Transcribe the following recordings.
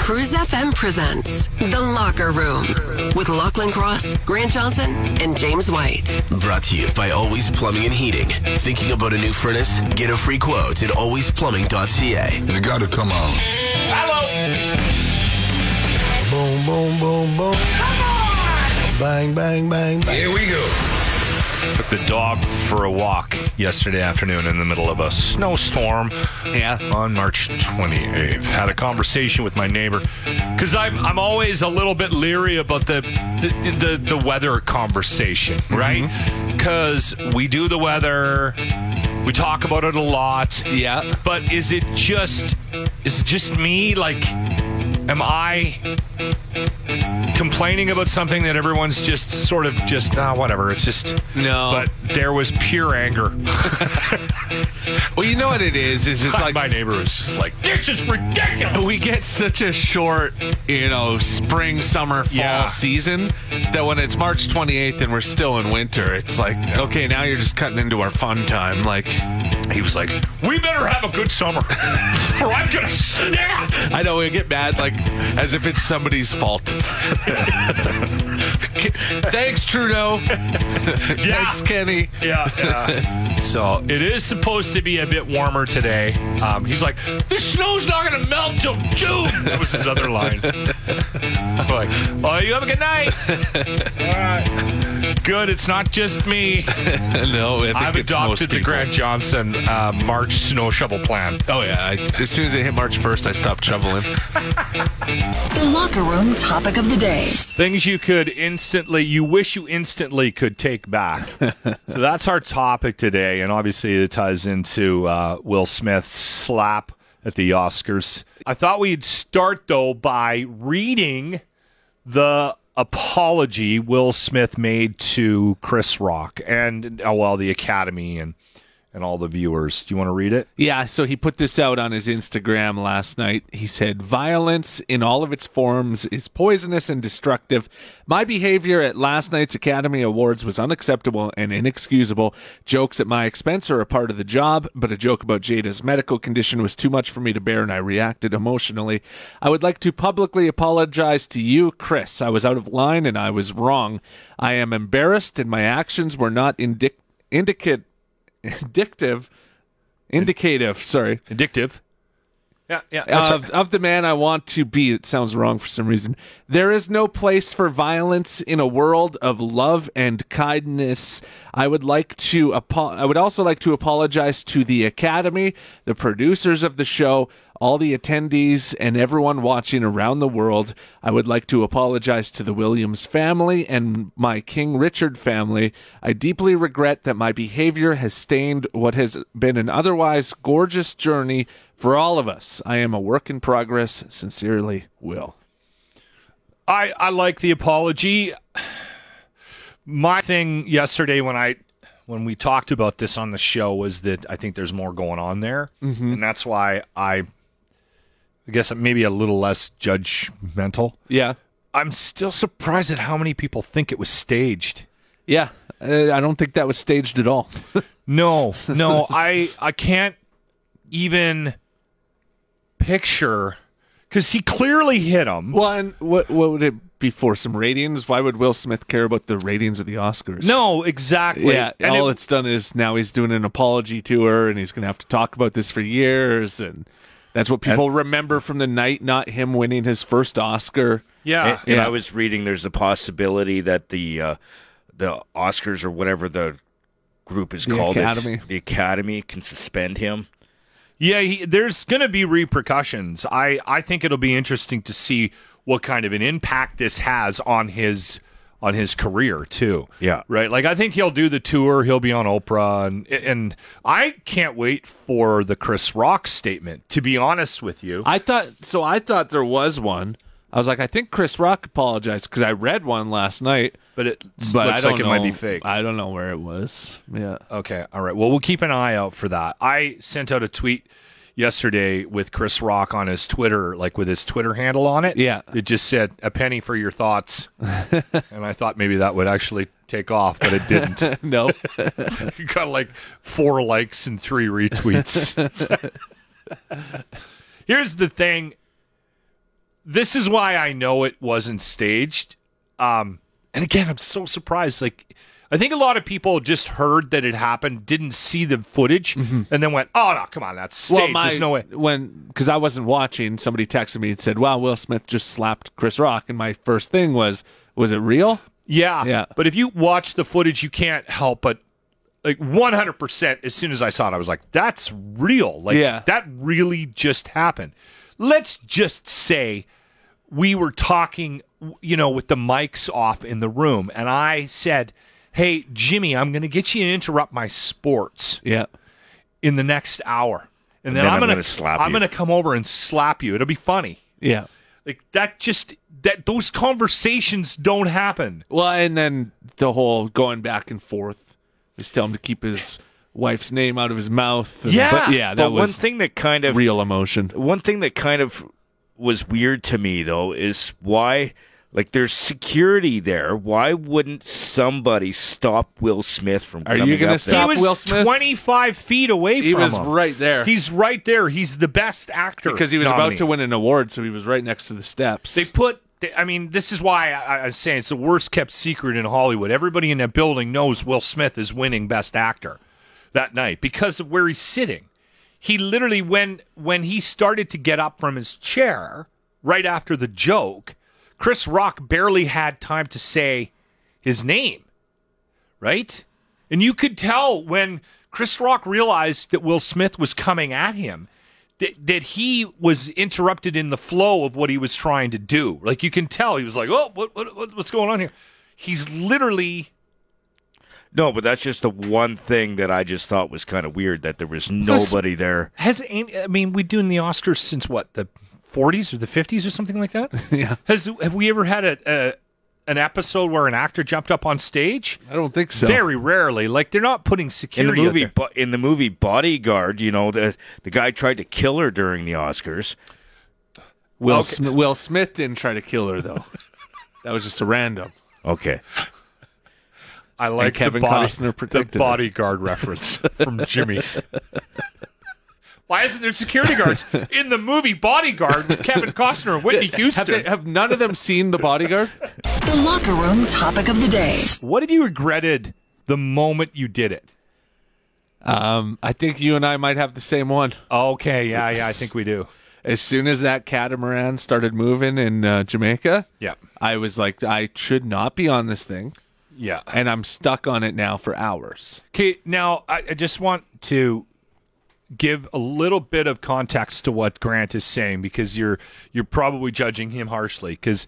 CRUZ FM presents The Locker Room with Lachlan Cross, Grant Johnson, and James White. Brought to you by Always Plumbing and Heating. Thinking about a new furnace? Get a free quote at alwaysplumbing.ca. You gotta come on. Hello. Boom, boom, boom, boom. Come on. Bang, bang, bang, bang. Here we go. Took the dog for a walk yesterday afternoon in the middle of a snowstorm. Yeah, on March 28th. Had a conversation with my neighbor because I'm I'm always a little bit leery about the the the, the weather conversation, mm-hmm. right? Because we do the weather, we talk about it a lot. Yeah. But is it just is it just me? Like, am I complaining about something that everyone's just sort of just ah, whatever? It's just No. But there was pure anger. Well, you know what it is? Is it's like my neighbor was just like, "This is ridiculous." we get such a short, you know, spring, summer, fall Yeah. season that when it's March 28th and we're still in winter, it's like, okay, now you're just cutting into our fun time. Like, He was like, "We better have a good summer, or I'm gonna snap." I know we get mad, like, as if it's somebody's fault. Thanks, Trudeau. Thanks, Kenny. Yeah, yeah. so it is supposed to be a bit warmer today. Um, he's like, "This snow's not gonna melt till June." That was his other line. I'm like, "Well, you have a good night." All right. Good. It's not just me. no, I think I've it's most adopted the. Grant Johnson uh, March snow shovel plan. Oh, yeah. I, as soon as it hit March 1st, I stopped shoveling. The Locker Room topic of the day. Things you could instantly, you wish you instantly could take back. so that's our topic today, and obviously it ties into uh, Will Smith's slap at the Oscars. I thought we'd start though by reading the apology Will Smith made to Chris Rock and oh, well the Academy and and all the viewers. Do you want to read it? Yeah, so he put this out on his Instagram last night. He said, Violence in all of its forms is poisonous and destructive. My behavior at last night's Academy Awards was unacceptable and inexcusable. Jokes at my expense are a part of the job, but a joke about Jada's medical condition was too much for me to bear and I reacted emotionally. I would like to publicly apologize to you, Chris. I was out of line and I was wrong. I am embarrassed and my actions were not indic- indicate indicative indicative sorry Addictive. Yeah, yeah. of, uh, of the man I want to be. It sounds wrong for some reason. There is no place for violence in a world of love and kindness. I would like to. Apo- I would also like to apologize to the Academy, the producers of the show, all the attendees, and everyone watching around the world. I would like to apologize to the Williams family and my King Richard family. I deeply regret that my behavior has stained what has been an otherwise gorgeous journey for all of us. I am a work in progress. Sincerely, Will. I, I like the apology. My thing yesterday when I when we talked about this on the show was that I think there's more going on there, Mm-hmm. and that's why I, I guess maybe a little less judgmental. Yeah. I'm still surprised at how many people think it was staged. Yeah. Uh, I don't think that was staged at all. No, no, I I can't even picture because he clearly hit him. well, and what, what would it be for? Some ratings? Why would Will Smith care about the ratings of the Oscars? No, exactly. Yeah, And all it- it's done is now he's doing an apology tour, and he's going to have to talk about this for years, and that's what people remember from the night, not him winning his first Oscar. yeah, And, and Yeah. I was reading there's a possibility that the uh, the Oscars or whatever the group is The called, it's- Academy. the Academy can suspend him. Yeah, he, there's going to be repercussions. I, I think it'll be interesting to see what kind of an impact this has on his on his career too. Yeah. Right. Like I think he'll do the tour. He'll be on Oprah, and and I can't wait for the Chris Rock statement. To be honest with you, I thought so. I thought there was one. I was like, I think Chris Rock apologized because I read one last night, but it but looks like it know, might be fake. I don't know where it was. Yeah. Okay. All right. Well, we'll keep an eye out for that. I sent out a tweet yesterday with Chris Rock on his Twitter, like with his Twitter handle on it. Yeah. It just said a penny for your thoughts. and I thought maybe that would actually take off, but it didn't. No. you got like four likes and three retweets. Here's the thing. This is why I know it wasn't staged. Um, and again, I'm so surprised. Like, I think a lot of people just heard that it happened, didn't see the footage, mm-hmm. and then went, "Oh no, come on, that's staged. well, my There's no way." when because I wasn't watching, somebody texted me and said, "Wow, Will Smith just slapped Chris Rock," and my first thing was, "Was it real?" Yeah, Yeah. But if you watch the footage, you can't help but like 100%. As soon as I saw it, I was like, "That's real. Like, Yeah. that really just happened." Let's just say we were talking, you know, with the mics off in the room, and I said, "Hey, Jimmy, I'm going to get you to interrupt my sports Yeah. in the next hour, and then, then I'm, I'm going gonna slap I'm going to come over and slap you. It'll be funny." Yeah. Like that just that those conversations don't happen. Well, and then the whole going back and forth. Just tell him to keep his wife's name out of his mouth. and- Yeah, but yeah, that but one thing that kind of real emotion. one thing that kind of was weird to me though is why like there's security there why wouldn't somebody stop will smith from Are you coming gonna up stop he was Will Smith? 25 feet away from He from was him. right there. He's right there. He's the best actor because he was about to win an award, so he was right next to the steps. They put. they- I mean, this is why I, I was saying it's the worst kept secret in Hollywood. Everybody in that building knows Will Smith is winning Best Actor that night because of where he's sitting. He literally, when when he started to get up from his chair right after the joke, Chris Rock barely had time to say his name, right? And you could tell when Chris Rock realized that Will Smith was coming at him that, that he was interrupted in the flow of what he was trying to do. Like you can tell he was like, "Oh, what, what what- what's going on here?" He's literally no but that's just the one thing that i just thought was kind of weird that there was nobody there has I mean, we doing the Oscars since what the 40s or the 50s or something like that. Yeah. Has have we ever had a, a an episode where an actor jumped up on stage? I don't think so. Very rarely. Like they're not putting in the security. movie bo- in the movie bodyguard you know the the guy tried to kill her during the oscars Will Okay. Sm- Will Smith didn't try to kill her though. that was just a random. okay I like Kevin the, body, Costner the bodyguard reference from Jimmy. Why isn't there security guards in the movie Bodyguard with Kevin Costner and Whitney Have, Houston? they, have none of them seen The Bodyguard? The locker room topic of the day. what have you regretted the moment you did it? Um, I think you and I might have the same one. Okay, yeah, yeah, I think we do. As soon as that catamaran started moving in uh, Jamaica, Yeah, I was like, I should not be on this thing, yeah. and I'm stuck on it now for hours. Okay, now I, I just want to give a little bit of context to what Grant is saying because you're you're probably judging him harshly because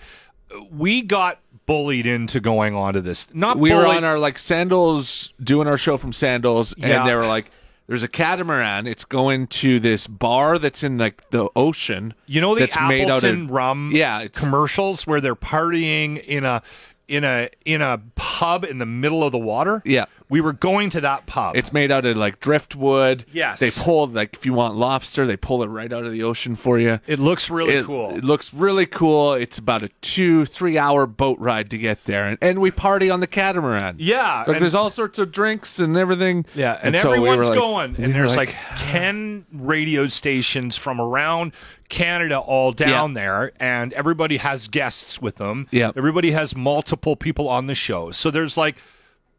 we got bullied into going on to this. Not we were on our like sandals doing our show from sandals Yeah. and they were like there's a catamaran it's going to this bar that's in like the ocean You know the that's Appleton of rum yeah commercials where they're partying in a in a in a pub in the middle of the water? Yeah. We were going to that pub. it's made out of like driftwood Yes. they pull like if you want lobster they pull it right out of the ocean for you it looks really it, cool. it looks really cool it's about a two three hour boat ride to get there and, and we party on the catamaran yeah. like and- there's all sorts of drinks and everything Yeah, and, so we everyone's like- going, and were there's like, ten radio stations from around Canada all down there, and everybody has guests with them. Yeah. everybody has multiple people on the show, so there's like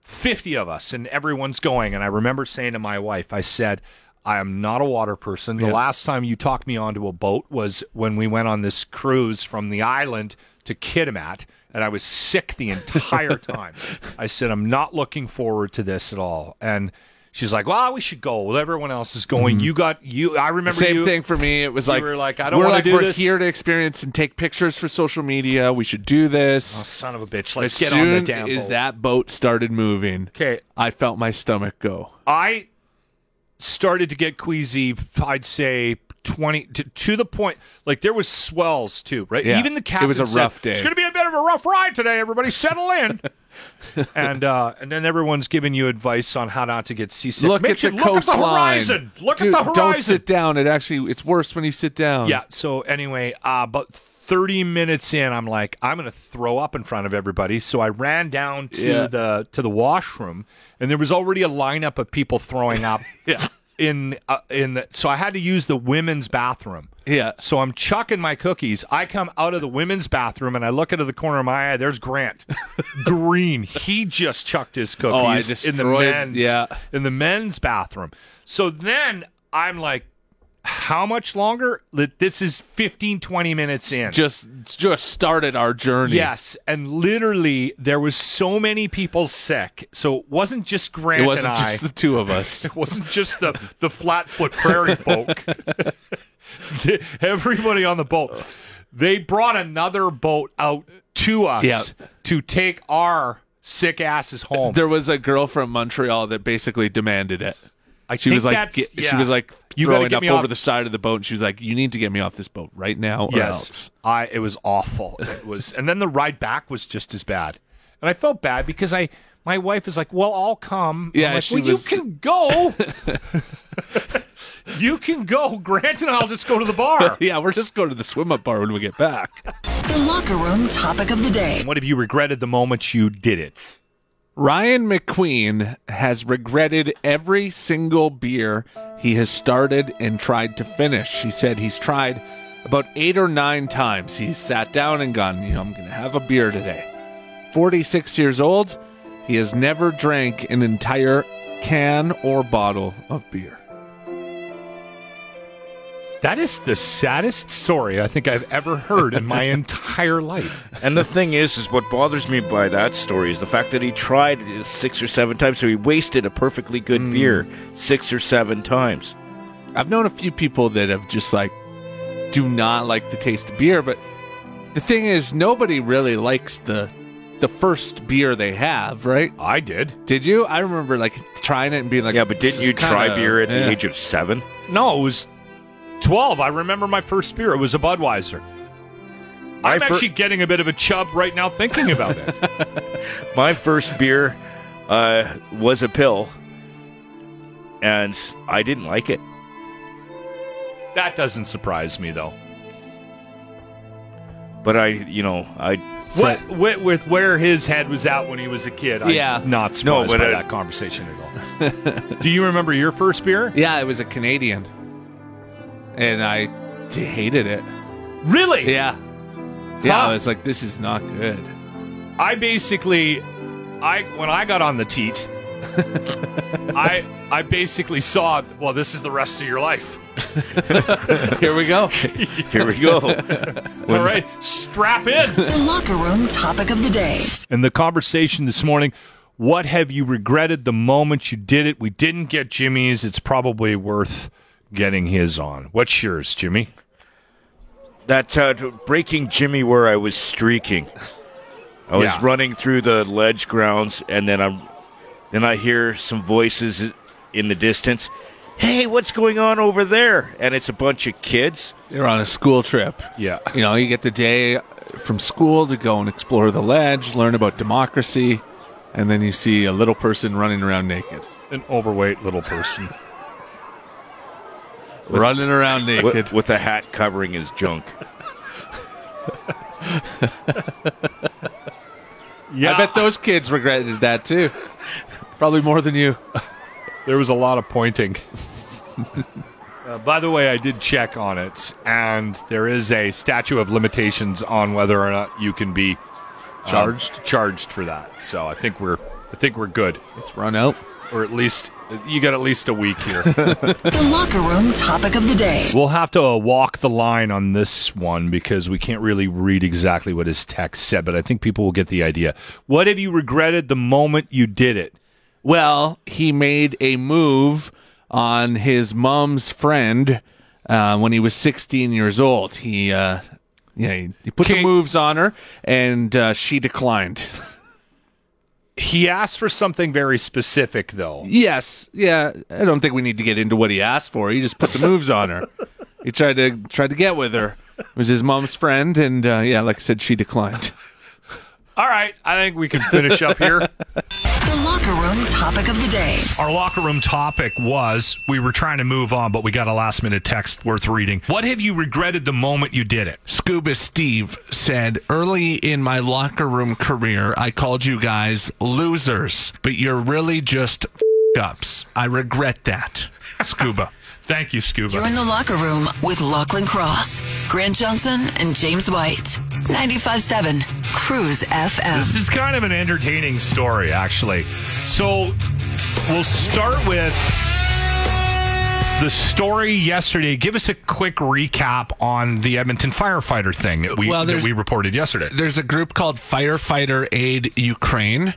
fifty of us, and everyone's going. And I remember saying to my wife, I said. I am not a water person. The last time you talked me onto a boat was when we went on this cruise from the island to Kitimat, and I was sick the entire time. I said, I'm not looking forward to this at all. And she's like, "Well, we should go. Everyone else is going. Mm-hmm. You got you. I remember Same you, thing for me. It was like we were like, I don't wanna like do we're this. here to experience and take pictures for social media. We should do this. Oh, son of a bitch! Let's as get soon on the damn as boat. that boat started moving, Okay, I felt my stomach go. I started to get queasy. I'd say twenty to, to the point like there was swells too, right? Yeah. Even the captain it was a said, rough day. It's going to be a bit of a rough ride today. Everybody, settle in. and uh, and then everyone's giving you advice on how not to get seasick. Look Make at the look at the coastline. horizon. Look Dude, at the horizon. Don't sit down. It actually it's worse when you sit down. Yeah. So anyway, uh, about thirty minutes in, I'm like, I'm gonna throw up in front of everybody. So I ran down to Yeah. the to the washroom, and there was already a lineup of people throwing up. Yeah. In uh, in the so I had to use the women's bathroom. Yeah. So I'm chucking my cookies. I come out of the women's bathroom and I look into the corner of my eye. There's Grant, green. He just chucked his Oh, cookies in the men's yeah. in the men's bathroom. So then I'm like, how much longer? This is 15, 20 minutes in. Just just started our journey. Yes, and literally there was so many people sick. So it wasn't just Grant It wasn't and I. just the two of us. It wasn't just the the Flatfoot Prairie folk. Everybody on the boat. They brought another boat out to us Yeah. to take our sick asses home. There was a girl from Montreal that basically demanded it. I She think was like, that's- get- she was like You gotta throwing get up me over off- the side of the boat, and she was like, "You need to get me off this boat right now, or yes, else." I it was awful. It was, and then the ride back was just as bad. And I felt bad because I my wife is like, "Well, I'll come." I'm Yeah, like, she well, was- you can go. you can go. Grant and I'll just go to the bar. Yeah, we're just going to the swim up bar when we get back. The locker room topic of the day. what have you regretted the moment you did it? Ryan McQueen has regretted every single beer he has started and tried to finish. He said he's tried about eight or nine times. He's sat down and gone, you know, I'm going to have a beer today. 46 years old, he has never drank an entire can or bottle of beer. That is the saddest story I think I've ever heard in my entire life. And the thing is, is what bothers me by that story is the fact that he tried it six or seven times, so he wasted a perfectly good Hmm. beer six or seven times. I've known a few people that have just like do not like the taste of beer, but the thing is nobody really likes the the first beer they have, right? I did. Did you? I remember like trying it and being like, yeah, but didn't you try kinda- beer at yeah." the age of seven? No, it was 12. I remember my first beer. It was a Budweiser. My I'm fir- actually getting a bit of a chub right now thinking about it. My first beer uh, was a Pil, and I didn't like it. that doesn't surprise me, though. But I, you know, I What, with, with where his head was at when he was a kid, Yeah. I'm not surprised but by I- that conversation at all. Do you remember your first beer? Yeah, it was a Canadian, and I d- hated it. Really? Yeah, yeah. Huh? I was like, this is not good. I basically, I when I got on the teat, I I basically saw, well, this is the rest of your life. Here we go. here we go. All right, strap in. The locker room topic of the day. And the conversation this morning, what have you regretted the moment you did it? We didn't get Jimmy's. It's probably worth getting his on. What's yours, Jimmy? that uh, breaking Jimmy where I was streaking. I was Yeah. running through the ledge grounds, and then I'm, then I hear some voices in the distance. Hey, what's going on over there? And it's a bunch of kids. They're on a school trip. Yeah. You know, you get the day from school to go and explore the ledge, learn about democracy, and then you see a little person running around naked. An overweight little person. Running around naked. with, with a hat covering his junk. Yeah. I bet those kids regretted that too. Probably more than you. There was a lot of pointing. Uh, by the way, I did check on it, and there is a statute of limitations on whether or not you can be um, Charged? charged for that. So I think we're I think we're good, It's run out. Or at least you got at least a week here. The locker room topic of the day. we'll have to uh, walk the line on this one because we can't really read exactly what his text said, but I think people will get the idea. What have you regretted the moment you did it? Well, he made a move on his mom's friend uh, when he was 16 years old. He, uh, yeah, he, he put the moves on her, and uh, she declined. He asked for something very specific, though. yes, yeah. I don't think we need to get into what he asked for. He just put the moves on her. He tried to tried to get with her. It was his mom's friend, and uh, yeah, like I said, she declined. All right, I think we can finish up here. The locker room topic of the day. Our locker room topic was we were trying to move on, but we got a last minute text worth reading. What have you regretted the moment you did it? Scuba Steve said, Early in my locker room career, I called you guys losers, but you're really just f- ups. I regret that. Scuba. Thank you, Scuba. You're in the locker room with Lachlan Cross, Grant Johnson, and James White. 95.7 CRUZ FM. This is kind of an entertaining story, actually. So we'll start with the story yesterday. Give us a quick recap on the Edmonton firefighter thing that we, Well, that we reported yesterday. There's a group called Firefighter Aid Ukraine,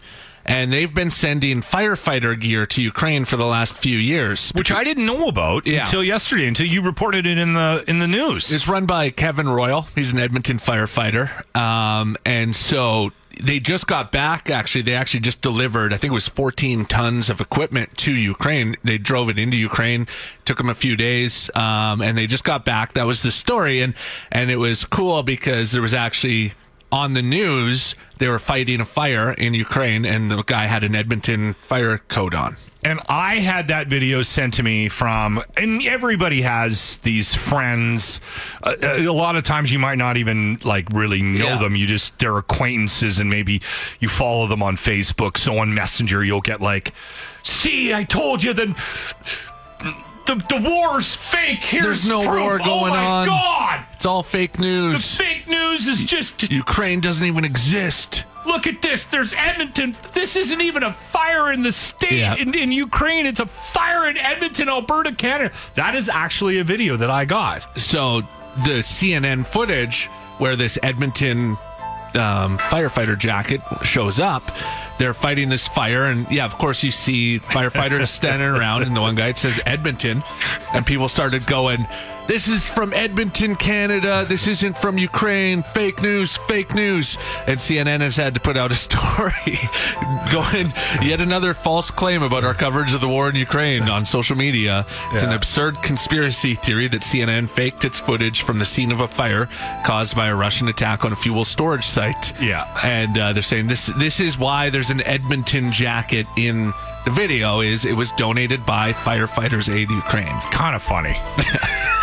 and they've been sending firefighter gear to Ukraine for the last few years. Which I didn't know about Yeah. until yesterday, until you reported it in the in the news. It's run by Kevin Royal. He's an Edmonton firefighter. Um, and so they just got back, actually. They actually just delivered, I think it was 14 tons of equipment to Ukraine. They drove it into Ukraine. Took them a few days. Um, and they just got back. That was the story. And, and it was cool because there was actually on the news, they were fighting a fire in Ukraine, and the guy had an Edmonton fire coat on. And I had that video sent to me from, and everybody has these friends. Uh, a lot of times you might not even like really know Yeah. them. You just, they're acquaintances and maybe you follow them on Facebook. So on Messenger, you'll get like, see, I told you that the, the war's fake. Here's There's no proof. war oh my my on. God. It's all fake The news. fake news is just Ukraine doesn't even exist. Look at this. There's Edmonton. This isn't even a fire in the state Yeah. in, in Ukraine. It's a fire in Edmonton, Alberta, Canada. That is actually a video that I got. So the CNN footage where this Edmonton um, firefighter jacket shows up, they're fighting this fire, and yeah, of course you see firefighters standing around, and the one guy says Edmonton, and people started going. This is from Edmonton, Canada. This isn't from Ukraine. Fake news, fake news. And CNN has had to put out a story going yet another false claim about our coverage of the war in Ukraine on social media. It's an absurd conspiracy theory that CNN faked its footage from the scene of a fire caused by a Russian attack on a fuel storage site. Yeah. And uh, they're saying this this is why there's an Edmonton jacket in the video is it was donated by Firefighters Aid Ukraine. It's Kind of funny.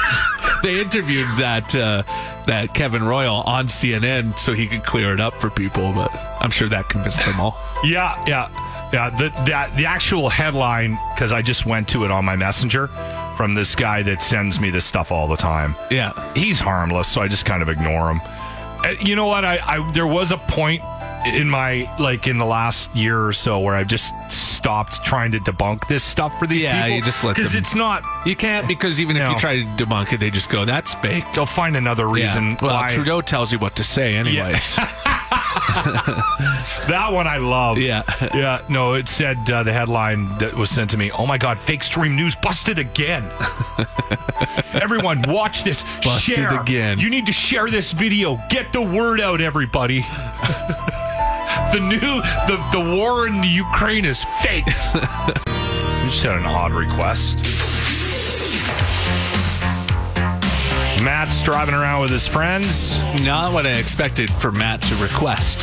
They interviewed that uh, that Kevin Royal on CNN so he could clear it up for people, but I'm sure that convinced them all. Yeah, yeah, yeah. The that the actual headline because I just went to it on my messenger from this guy that sends me this stuff all the time. Yeah. He's harmless, so I just kind of ignore him. You know what? I, I there was a point in my like in the last year or so where I've just stopped trying to debunk this stuff for these Yeah, people. you just let because them- it's not. You can't because even if No. you try to debunk it, they just go, "That's fake." They'll find another reason Yeah. Well, why. Trudeau tells you what to say, anyways. That one I love. Yeah. Yeah. No, it said uh, the headline that was sent to me. Oh my God, fake stream news busted again. Everyone, watch this. Busted share. again. You need to share this video. Get the word out, everybody. the new the the war in the Ukraine is fake. you just had an odd request. Matt's driving around with his friends. Not what I expected for Matt to request.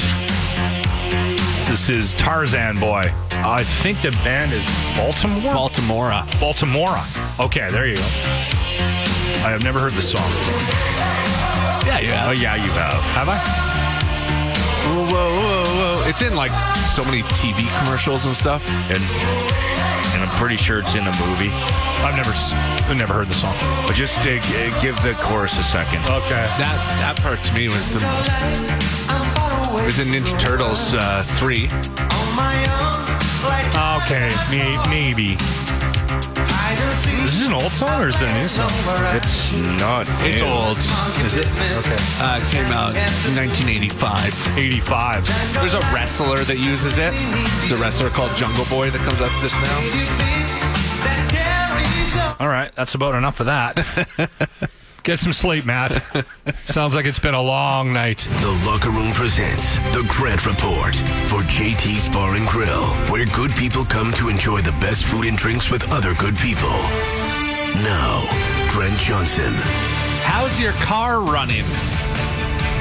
This is Tarzan Boy. I think the band is Baltimore. Baltimora. Baltimora. Okay, there you go. I have never heard this song. Yeah, yeah. Oh yeah, you have. Have I? Whoa, whoa, whoa, whoa. It's in like so many TV commercials and stuff. And and I'm pretty sure it's in a movie. I've never, s- I've never heard the song. But just uh, g- give the chorus a second. Okay. That that part to me was the most. It was in Ninja Turtles uh, 3. Okay, may- maybe. Is this an old song or is it a new song? It's not. It's new. old. Is it? Okay. Uh, it came out in 1985. 85. There's a wrestler that uses it. There's a wrestler called Jungle Boy that comes up to this now. All right, that's about enough of that. Get some sleep, Matt. Sounds like it's been a long night. The Locker Room presents The Grant Report for JT's Bar and Grill, where good people come to enjoy the best food and drinks with other good people. Now, Grant Johnson. How's your car running?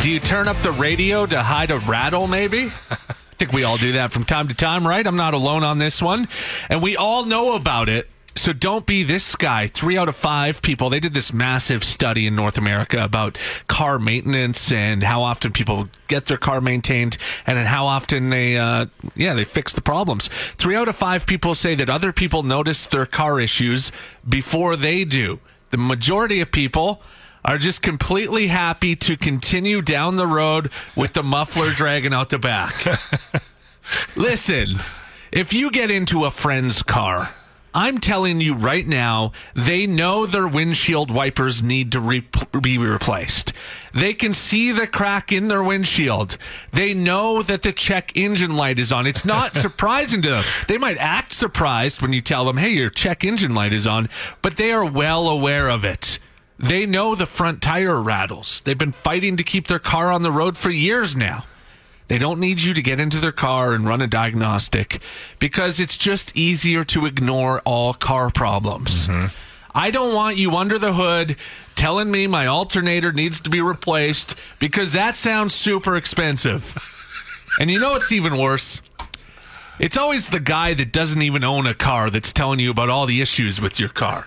Do you turn up the radio to hide a rattle, maybe? I think we all do that from time to time, right? I'm not alone on this one. And we all know about it. So don't be this guy. Three out of five people, they did this massive study in North America about car maintenance and how often people get their car maintained and how often they, uh, yeah, they fix the problems. Three out of five people say that other people notice their car issues before they do. The majority of people are just completely happy to continue down the road with the muffler dragging out the back. Listen, if you get into a friend's car, I'm telling you right now, they know their windshield wipers need to re- be replaced. They can see the crack in their windshield. They know that the check engine light is on. It's not surprising to them. They might act surprised when you tell them, hey, your check engine light is on, but they are well aware of it. They know the front tire rattles. They've been fighting to keep their car on the road for years now. They don't need you to get into their car and run a diagnostic because it's just easier to ignore all car problems. Mm-hmm. I don't want you under the hood telling me my alternator needs to be replaced because that sounds super expensive. and you know what's even worse? It's always the guy that doesn't even own a car that's telling you about all the issues with your car.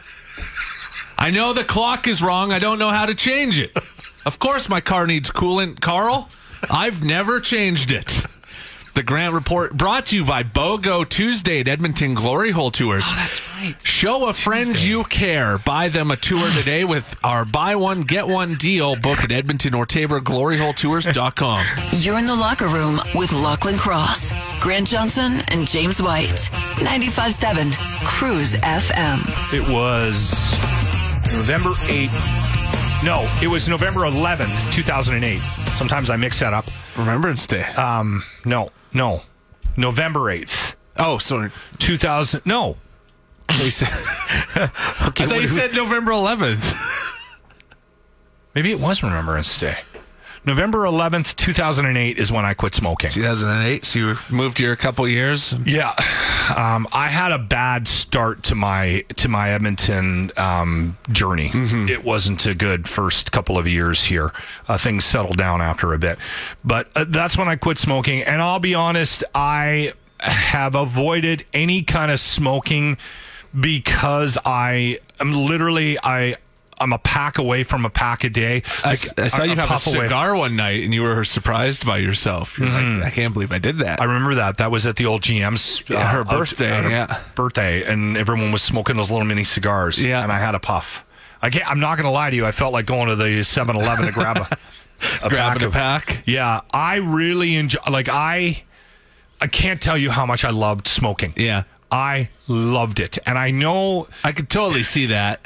I know the clock is wrong. I don't know how to change it. Of course, my car needs coolant, Carl. I've never changed it. The Grant Report brought to you by BOGO Tuesday at Edmonton Glory Hole Tours. Oh, that's right. Show a friend you care. Buy them a tour today with our buy one, get one deal. Book at Edmonton or Tabor gloryholetours.com. You're in the locker room with Lachlan Cross, Grant Johnson, and James White. 95.7 CRUZ FM. It was November 8th. No, it was November 11th, 2008. Sometimes I mix that up. Remembrance Day. Um, no, no. November 8th, oh, sorry. 2000. No. They said, Okay, I thought you what- said November 11th. maybe it was Remembrance Day. November 11th, 2008 is when I quit smoking. 2008. So you moved here a couple years. Yeah, um, I had a bad start to my to my Edmonton um, journey. It wasn't a good first couple of years here. Uh, things settled down after a bit, but uh, that's when I quit smoking. And I'll be honest, I have avoided any kind of smoking because I am literally I. I'm a pack away from a pack a day. I, Like, I saw you have a puff away. Mm-hmm. cigar one night and you were surprised by yourself. You're like, I can't believe I did that. I remember that. That was at the old GM's. Yeah, her uh, birthday, at her yeah. birthday, and everyone was smoking those little mini cigars. Yeah. and I had a puff. I can't, I'm not going to lie to you. I felt like going to the 7-Eleven to grab a, a Grabbing pack a of- pack. Yeah, I really enjoy. Like I, I can't tell you how much I loved smoking. Yeah. I loved it, and I know. I could totally see that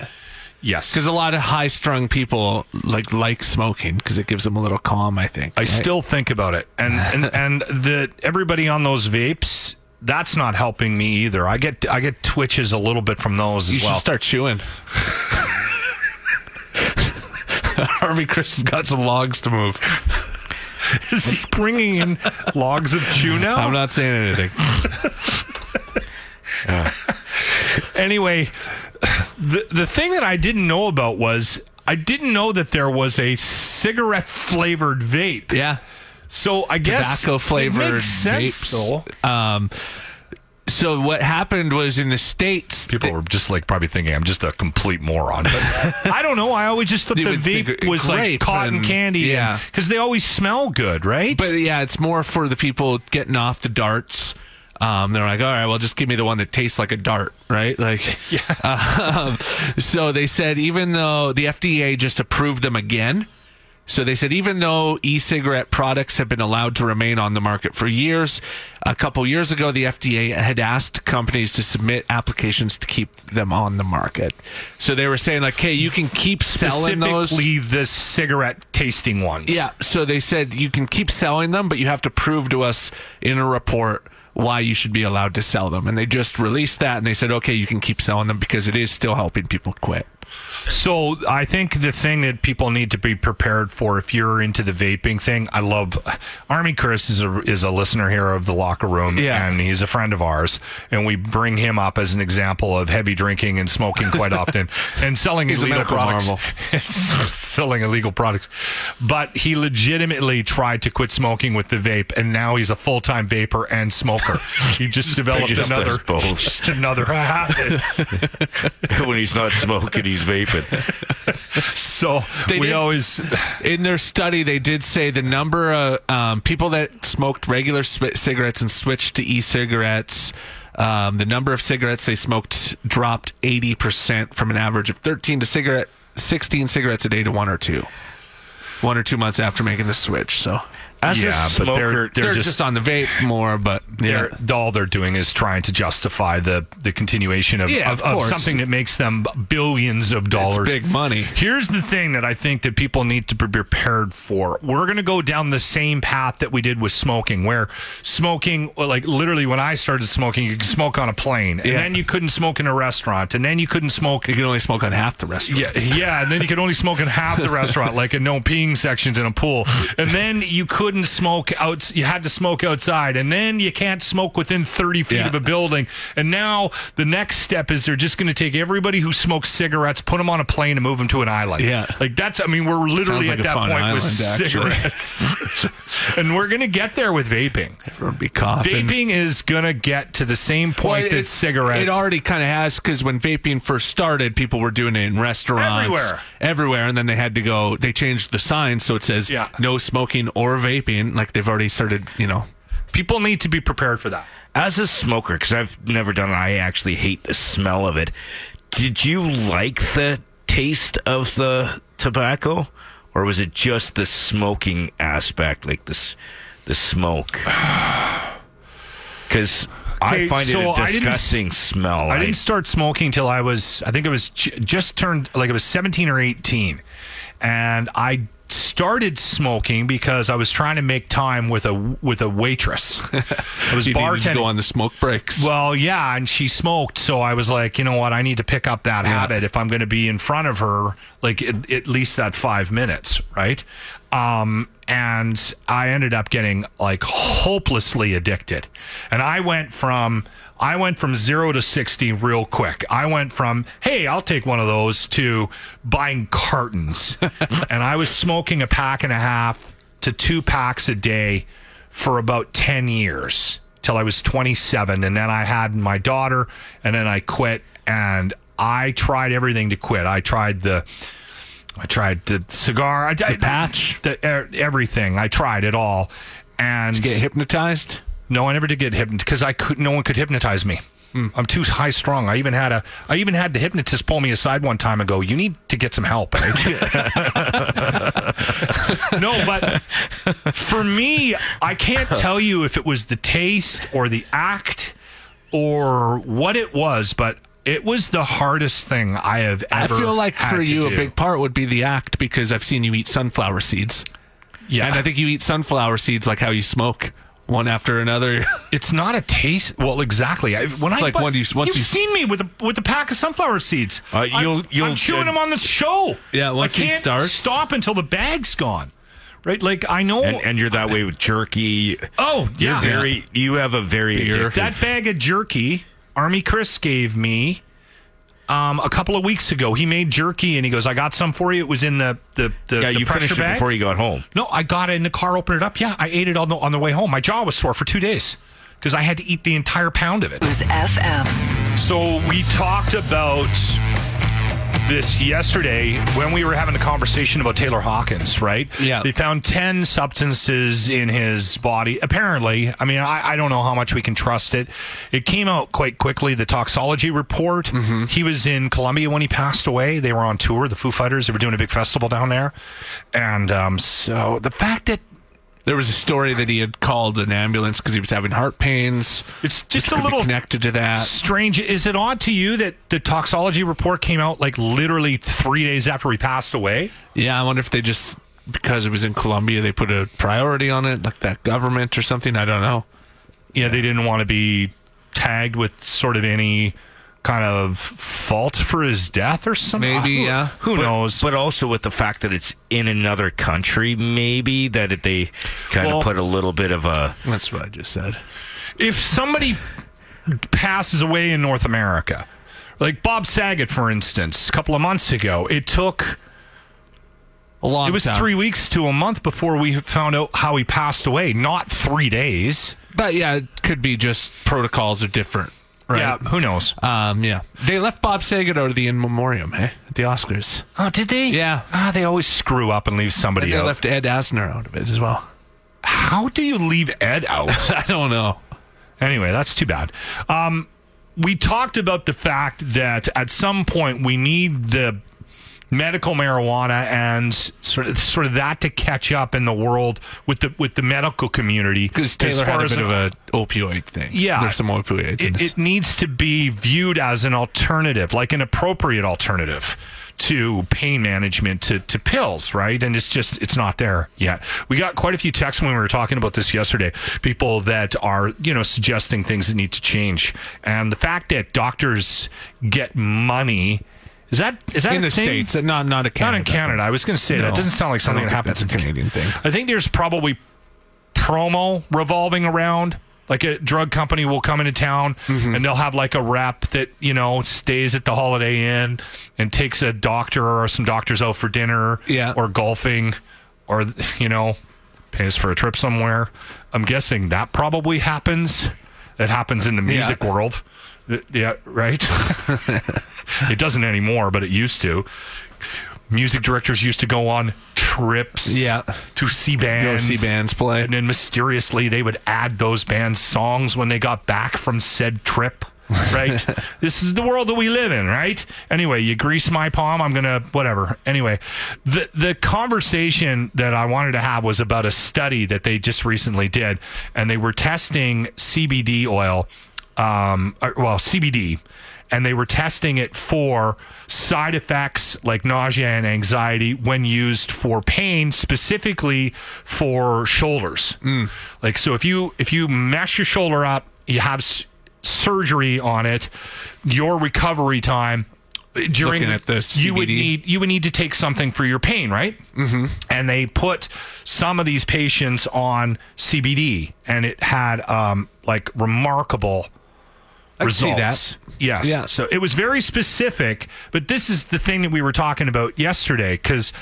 Yes, because a lot of high strung people like like smoking because it gives them a little calm. I think. I right? still think about it, and and and the everybody on those vapes. That's not helping me either. I get I get twitches a little bit from those You as should well. start chewing. Harvey Chris has got some logs to move. Is he bringing in logs of chew now? I'm not saying anything. Anyway, the the thing that I didn't know about was I didn't know that there was a cigarette flavored vape. Yeah. So I guess Tobacco it flavored makes sense, though. vapes. Um, so what happened was in the states, People were just like probably thinking I'm just a complete moron. But I don't know. I always just thought They the would think vape was like cotton and- candy. yeah. Because they always smell good, right? But yeah, it's more for the people getting off the darts. Um, they're like, all right, well, just give me the one that tastes like a dart, right? Like, yeah. Um, so they said even though the FDA just approved them again, So they said even though e-cigarette products have been allowed to remain on the market for years, a couple years ago the FDA had asked companies to submit applications to keep them on the market. So they were saying like, "Hey, you can keep selling those." Specifically, the cigarette tasting ones. Yeah. So they said you can keep selling them, but you have to prove to us in a report why you should be allowed to sell them. And they just released that and they said, okay, you can keep selling them because it is still helping people quit. So I think the thing that people need to be prepared for if you're into the vaping thing, I love Army Chris is a is a listener here of the locker room Yeah. and he's a friend of ours and we bring him up as an example of heavy drinking and smoking quite often and selling illegal products. marvel. It's- it's selling illegal products. But he legitimately tried to quit smoking with the vape and now he's a full-time vapor and smoker. He just developed just another both. just another habit. when he's not smoking, he's vaping. So They we always In their study, they did say the number of um, people that smoked regular c- cigarettes and switched to e-cigarettes, um, the number of cigarettes they smoked dropped 80% from an average of 13 to cigarette 16 cigarettes a day to one or two. One or two months after making the switch. So As Yeah, a but smoker, they're- they're, just- just, on the vape more, but yeah. they're, all they're doing is trying to justify the the continuation of, Yeah, of, of of something that makes them billions of dollars. big money. Here's the thing that I think that people need to be prepared for. We're going to go down the same path that we did with smoking, where smoking, like literally when I started smoking, you could smoke on a plane, and Yeah. then you couldn't smoke in a restaurant, and then you couldn't smoke you could only smoke on half the restaurant. yeah, yeah, and then you could only smoke in half the restaurant, like in no peeing sections in a pool. And then you couldn't smoke out. You had to smoke outside, and then you can't smoke within thirty feet Yeah. of a building. And now the next step is they're just going to take everybody who smokes cigarettes, put them on a plane, and move them to an island. Yeah. like that's. I mean, we're literally like at that point with island, cigarettes, and we're going to get there with vaping. Everyone be coughing. Vaping is going to get to the same point Well, that it- cigarettes. It already kind of has because when vaping first started, people were doing it in restaurants Everywhere. everywhere, and then they had to go. They changed the sign so it says Yeah. no smoking or vaping. Like they've already started, you know. People need to be prepared for that. as a smoker, because I've never done it, I actually hate the smell of it. Did you like the taste of the tobacco, or was it just the smoking aspect, like this, the smoke? Because I find so it a I didn't s- disgusting smell. I didn't start smoking till I was, I think it was j- just turned, like it was 17 or 18. And I started smoking because I was trying to make time with a with a waitress. I was You bartending. go on the smoke breaks. Well, yeah, and she smoked, so I was like, you know what, I need to pick up that habit if I'm going to be in front of her, like at, at least that five minutes, right? Um, and I ended up getting like hopelessly addicted, and I went from I went from zero to sixty real quick. I went from hey, I'll take one of those to buying cartons, and I was smoking a pack and a half to two packs a day for about 10 years till I was 27. And then I had my daughter, and then I quit. And I tried everything to quit. I tried the. I tried the cigar, I, the patch? the, er, everything. I tried it all, and Get hypnotized. no, I never did get hypnotized because I could. No one could hypnotize me. I'm too high strung. I even had a. I even had the hypnotist pull me aside one time and go, "You need to get some help." eh?" no, but for me, I can't tell you if it was the taste or the act or what it was, but it was the hardest thing I have ever. I feel like had for to you, a big part would be the act because I've seen you eat sunflower seeds. Yeah, And I think you eat sunflower seeds like how you smoke one after another. It's not a taste. Well, exactly. I, when I like when you- once you've you- seen me with a with a pack of sunflower seeds. Uh, you'll- I'm, you'll- I'm chewing uh, them on the show. Yeah, once I he can't starts- stop until the bag's gone. Right? Like I know. and, and you're that way with jerky. oh You're yeah, very. You have a very Beer. that bag of jerky. Army Chris gave me. Um, a couple of weeks ago, he made jerky, and he goes, "I got some for you." It was in the the the, yeah, the you pressure finished it before you got home. No, I got it in the car, opened it up. Yeah, I ate it on the on the way home. My jaw was sore for two days because I had to eat the entire pound of it. CRUZ FM. So we talked about this yesterday when we were having a conversation about Taylor Hawkins, right? Yeah. They found 10 substances in his body. Apparently, I mean, I, I don't know how much we can trust it. It came out quite quickly, the toxology report. He was in Colombia when he passed away. They were on tour, the Foo Fighters. They were doing a big festival down there. And um, so the fact that There was a story that he had called an ambulance because he was having heart pains. it's just a little connected to that. strange. Is it odd to you that the toxology report came out like literally three days after he passed away? Yeah, I wonder if they just because it was in Colombia, they put a priority on it, like that government or something. I don't know. Yeah, they didn't want to be tagged with sort of any kind of fault for his death or something. Maybe, Who- yeah. Who But- knows? But also with the fact that it's in another country, maybe that it, they kind Well- of put a little bit of a. That's what I just said. if somebody passes away in North America, like Bob Saget, for instance, a couple of months ago, it took A long it was time. three weeks to a month before we found out how he passed away. Not three days. But yeah, it could be just protocols are different. Right. Yeah, who knows? Um, yeah. They left Bob Saget out of the in memoriam, hey, at the Oscars. Oh, did they? Yeah. Ah, they always screw up and leave somebody And they out. left Ed Asner out of it as well. How do you leave Ed out? I don't know. Anyway, that's too bad. Um, we talked about the fact that at some point we need the medical marijuana and sort of sort of that to catch up in the world with the with the medical community Because as Taylor far had a as bit of a opioid thing. Yeah. There's some opioids it, it needs to be viewed as an alternative, like an appropriate alternative to pain management to, to pills, right? And it's just it's not there yet. We got quite a few texts when we were talking about this yesterday. People that are you know suggesting things that need to change, and the fact that doctors get money. Is that is that in the thing? States, not, not a Canada. Not in Canada. I was going to say No. that doesn't sound like something that happens that's a in Canadian thing. I think there's probably promo revolving around. Like a drug company will come into town Mm-hmm. and they'll have like a rep that, you know, stays at the Holiday Inn and takes a doctor or some doctors out for dinner Yeah. or golfing or, you know, pays for a trip somewhere. I'm guessing that probably happens. That happens in the Yeah. music world. Yeah, right? it doesn't anymore, but it used to. Music directors used to go on trips Yeah. to see bands. Go see bands play. And then mysteriously they would add those bands' songs when they got back from said trip. Right? this is the world that we live in, right? Anyway, you grease my palm, I'm gonna whatever. Anyway, the the conversation that I wanted to have was about a study that they just recently did, and they were testing CBD oil, um, or, well, CBD, and they were testing it for side effects like nausea and anxiety when used for pain, specifically for shoulders. Like so, if you if you mesh your shoulder up, you have s- surgery on it, your recovery time. During Looking at the CBD. you would need you would need to take something for your pain, right? Mm-hmm. And they put some of these patients on CBD, and it had um, like remarkable I can see results. that. Yes. Yeah. So it was very specific, but this is the thing that we were talking about yesterday because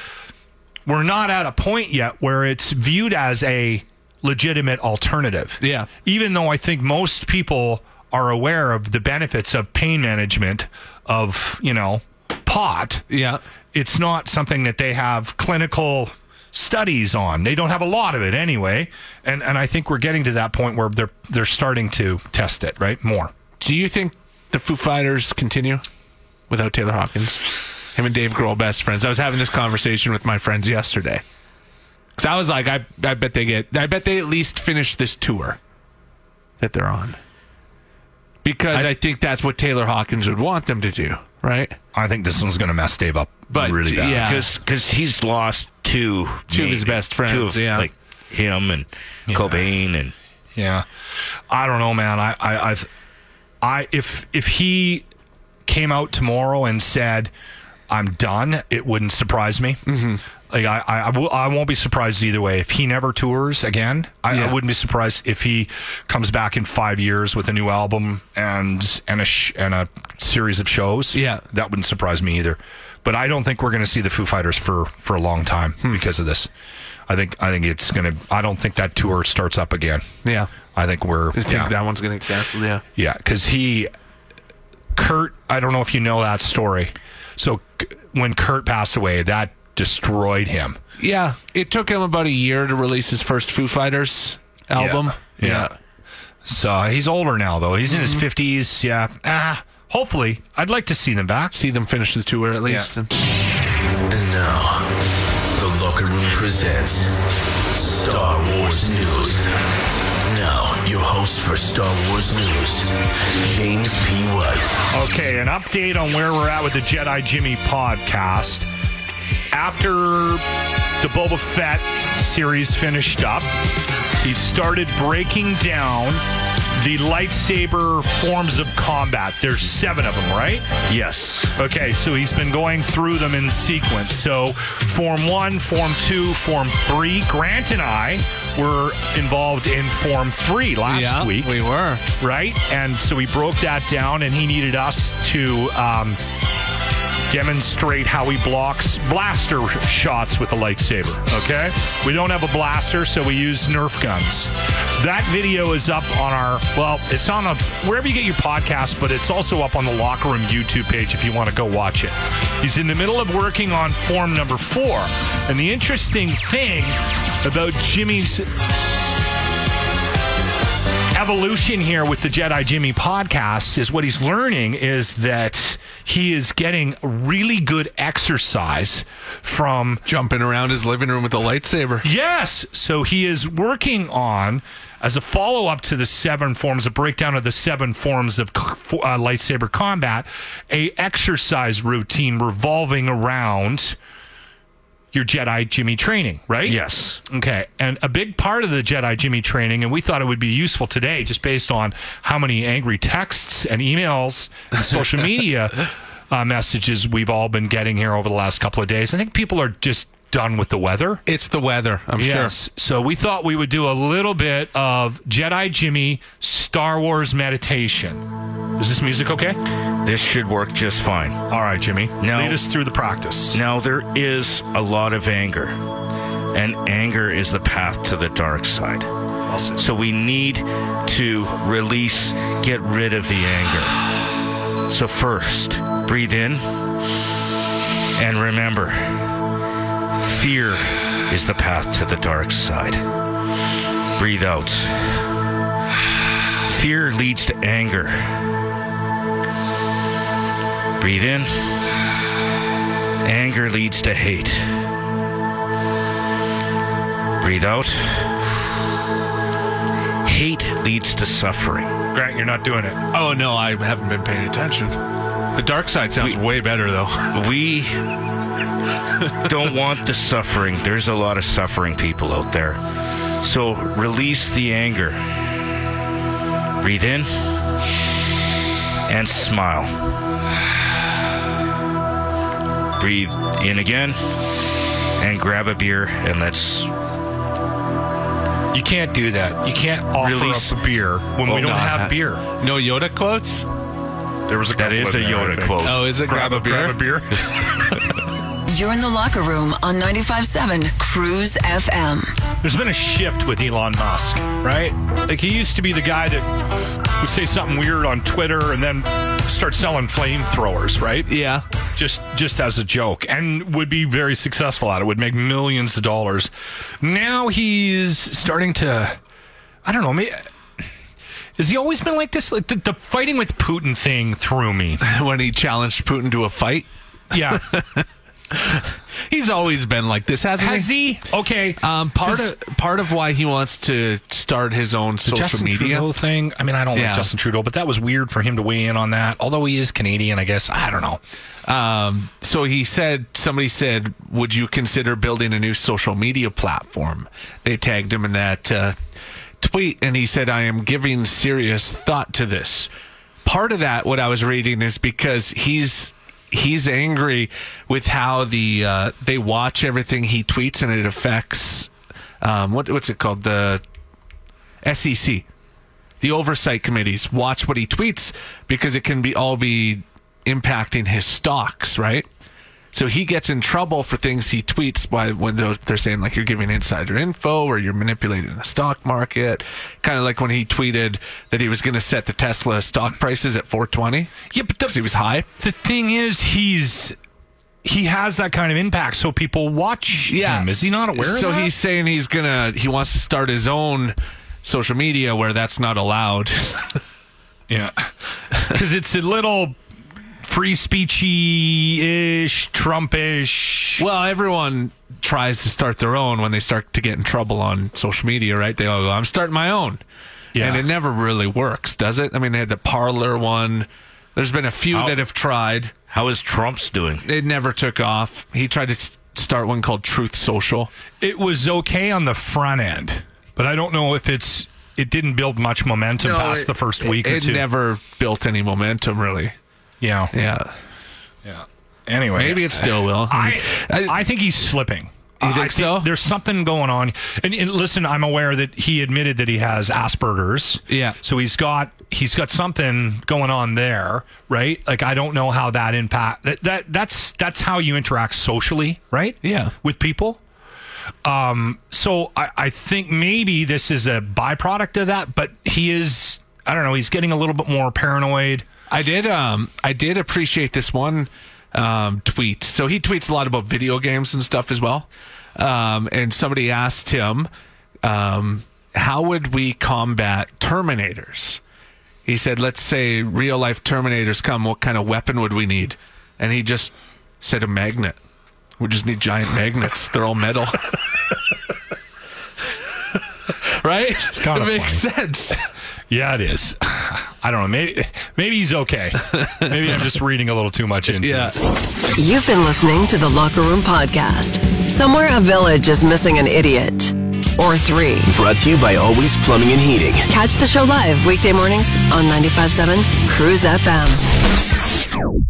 we're not at a point yet where it's viewed as a legitimate alternative. Yeah. Even though I think most people are aware of the benefits of pain management of, you know, pot Yeah. it's not something that they have clinical studies on. They don't have a lot of it anyway, and and I think we're getting to that point where they're they're starting to test it right more. Do you think the Foo Fighters continue without Taylor Hawkins? Him and Dave Grohl best friends. I was having this conversation with my friends yesterday. Cause I was like, I, I bet they get, I bet they at least finish this tour that they're on. Because I, think that's what Taylor Hawkins would want them to do, right? I think this one's going to mess Dave up But, really bad. yeah. Because he's lost two. Two of his maybe. best friends, Two of, yeah. Like him and Cobain and. Yeah, I don't know, man. I, I, I, I, if if he came out tomorrow and said, "I'm done," it wouldn't surprise me. Mm-hmm. Like I, I, I, w- I won't be surprised either way. If he never tours again, I, I wouldn't be surprised if he comes back in five years with a new album and and a sh- and a series of shows. Yeah. that wouldn't surprise me either. But I don't think we're going to see the Foo Fighters for for a long time Hmm. because of this. I think I think it's going to. I don't think that tour starts up again. Yeah. I think we're I think yeah, that one's going to get canceled, yeah. yeah, because he, Kurt. I don't know if you know that story. So when Kurt passed away, that destroyed him. Yeah, it took him about a year to release his first Foo Fighters album. Yeah. So he's older now, though. He's in his fifties. Yeah. Ah. Hopefully, I'd like to see them back. See them finish the tour at least. And And now, the locker room presents Star Wars News. Now, your host for Star Wars News, James P. White. Okay, an update on where we're at with the Jedi Jimmy podcast. After the Boba Fett series finished up, he started breaking down the lightsaber forms of combat. There's seven of them, right? Yes. Okay, so he's been going through them in sequence. So, Form 1, Form 2, Form 3. Grant and I were involved in Form 3 last yeah, week we were. right? And so we broke that down, and he needed us to um, demonstrate how he blocks blaster shots with a lightsaber. Okay, we don't have a blaster, so we use Nerf guns. That video is up on our well, it's on a wherever you get your podcast, but it's also up on the Locker Room YouTube page if you want to go watch it. He's in the middle of working on form number four, and the interesting thing about Jimmy's evolution here with the Jedi Jimmy podcast is what he's learning is that he is getting really good exercise from Jumping around his living room with a lightsaber. Yes. So he is working on, as a follow up to the seven forms, a breakdown of the seven forms of uh, lightsaber combat, a exercise routine revolving around your Jedi Jimmy training, right? Yes. Okay. And a big part of the Jedi Jimmy training, and we thought it would be useful today just based on how many angry texts and emails and social media uh, messages we've all been getting here over the last couple of days. I think people are just done with the weather. It's the weather, I'm Yes. So we thought we would do a little bit of Jedi Jimmy Star Wars meditation. Is this music okay? This should work just fine. All right, Jimmy. Now, Lead us through the practice. Now, there is a lot of anger, and anger is the path to the dark side. So we need to release, get rid of the anger. So, first, breathe in and remember fear is the path to the dark side. Breathe out. Fear leads to anger. Breathe in. Anger leads to hate. Breathe out. Hate leads to suffering. Grant, you're not doing it. Oh no, I haven't been paying attention. The dark side sounds way better though. We don't want the suffering. There's a lot of suffering people out there. So release the anger. Breathe in and smile. Breathe in again and grab a beer and let's You can't do that. You can't offer Release- up a beer when Oh, we don't no, have beer. No Yoda quotes? There was a That couple is a there, Yoda quote. Oh, is it grab, a beer? Grab a beer. You're in the locker room on 95.7 CRUZ FM. There's been a shift with Elon Musk, right? Like he used to be the guy that would say something weird on Twitter and then start selling flamethrowers, right? Yeah. Just just as a joke and would be very successful at it, would make millions of dollars. Now he's starting to I don't know, maybe has he always been like this? Like the, the fighting with Putin thing threw me. when he challenged Putin to a fight. Yeah. He's always been like this, hasn't Has he? he? Okay. Um, part His- of part of why he wants to start his own the social Justin media. Trudeau thing. I mean, I don't Yeah. like Justin Trudeau, but that was weird for him to weigh in on that. Although he is Canadian, I guess. I don't know. Um, so he said, somebody said, would you consider building a new social media platform? They tagged him in that uh, tweet, and he said, I am giving serious thought to this. Part of that, what I was reading, is because he's he's angry with how the uh, they watch everything he tweets, and it affects um, what what's it called the SEC the oversight committees watch what he tweets because it can be all be impacting his stocks, right? So he gets in trouble for things he tweets by when they're, saying like you're giving insider info or you're manipulating the stock market. Kind of like when he tweeted that he was going to set the Tesla stock prices at 420. Yeah, but the, he was high. the thing is, he's he has that kind of impact, so people watch Yeah. him. Is he not aware? So he's saying he's gonna he wants to start his own social media where that's not allowed. Yeah. Because it's a little free speechy ish, Trumpish. well, everyone tries to start their own when they start to get in trouble on social media, right? They all go, oh, "I'm starting my own," Yeah. and it never really works, does it? I mean, they had the Parler one. There's been a few How- that have tried. How is Trump's doing? It never took off. He tried to start one called Truth Social. It was okay on the front end, but I don't know if it's. It didn't build much momentum past it- the first week it, or it never built any momentum, really. Yeah. Yeah, Yeah. Anyway, maybe it still will. I, I think he's slipping. You I think so? There's something going on. And, and listen, I'm aware that he admitted that he has Asperger's. Yeah. So he's got he's got something going on there, right? Like I don't know how that impact that, that that's that's how you interact socially, right? Yeah. With people. Um, so I, I think maybe this is a byproduct of that, but he is I don't know, he's getting a little bit more paranoid. I did. Um, I did appreciate this one um, tweet. So he tweets a lot about video games and stuff as well. Um, and somebody asked him, um, "How would we combat Terminators?" He said, "Let's say real life Terminators come. What kind of weapon would we need?" And he just said, "A magnet. We just need giant magnets. They're all metal." right? It's kinda it makes sense. Yeah, it is. I don't know. Maybe maybe he's okay. Maybe I'm just reading a little too much into Yeah. it. You've been listening to the Locker Room Podcast. Somewhere a village is missing an idiot. Or three. Brought to you by Always Plumbing and Heating. Catch the show live weekday mornings on 95.7 CRUZ FM.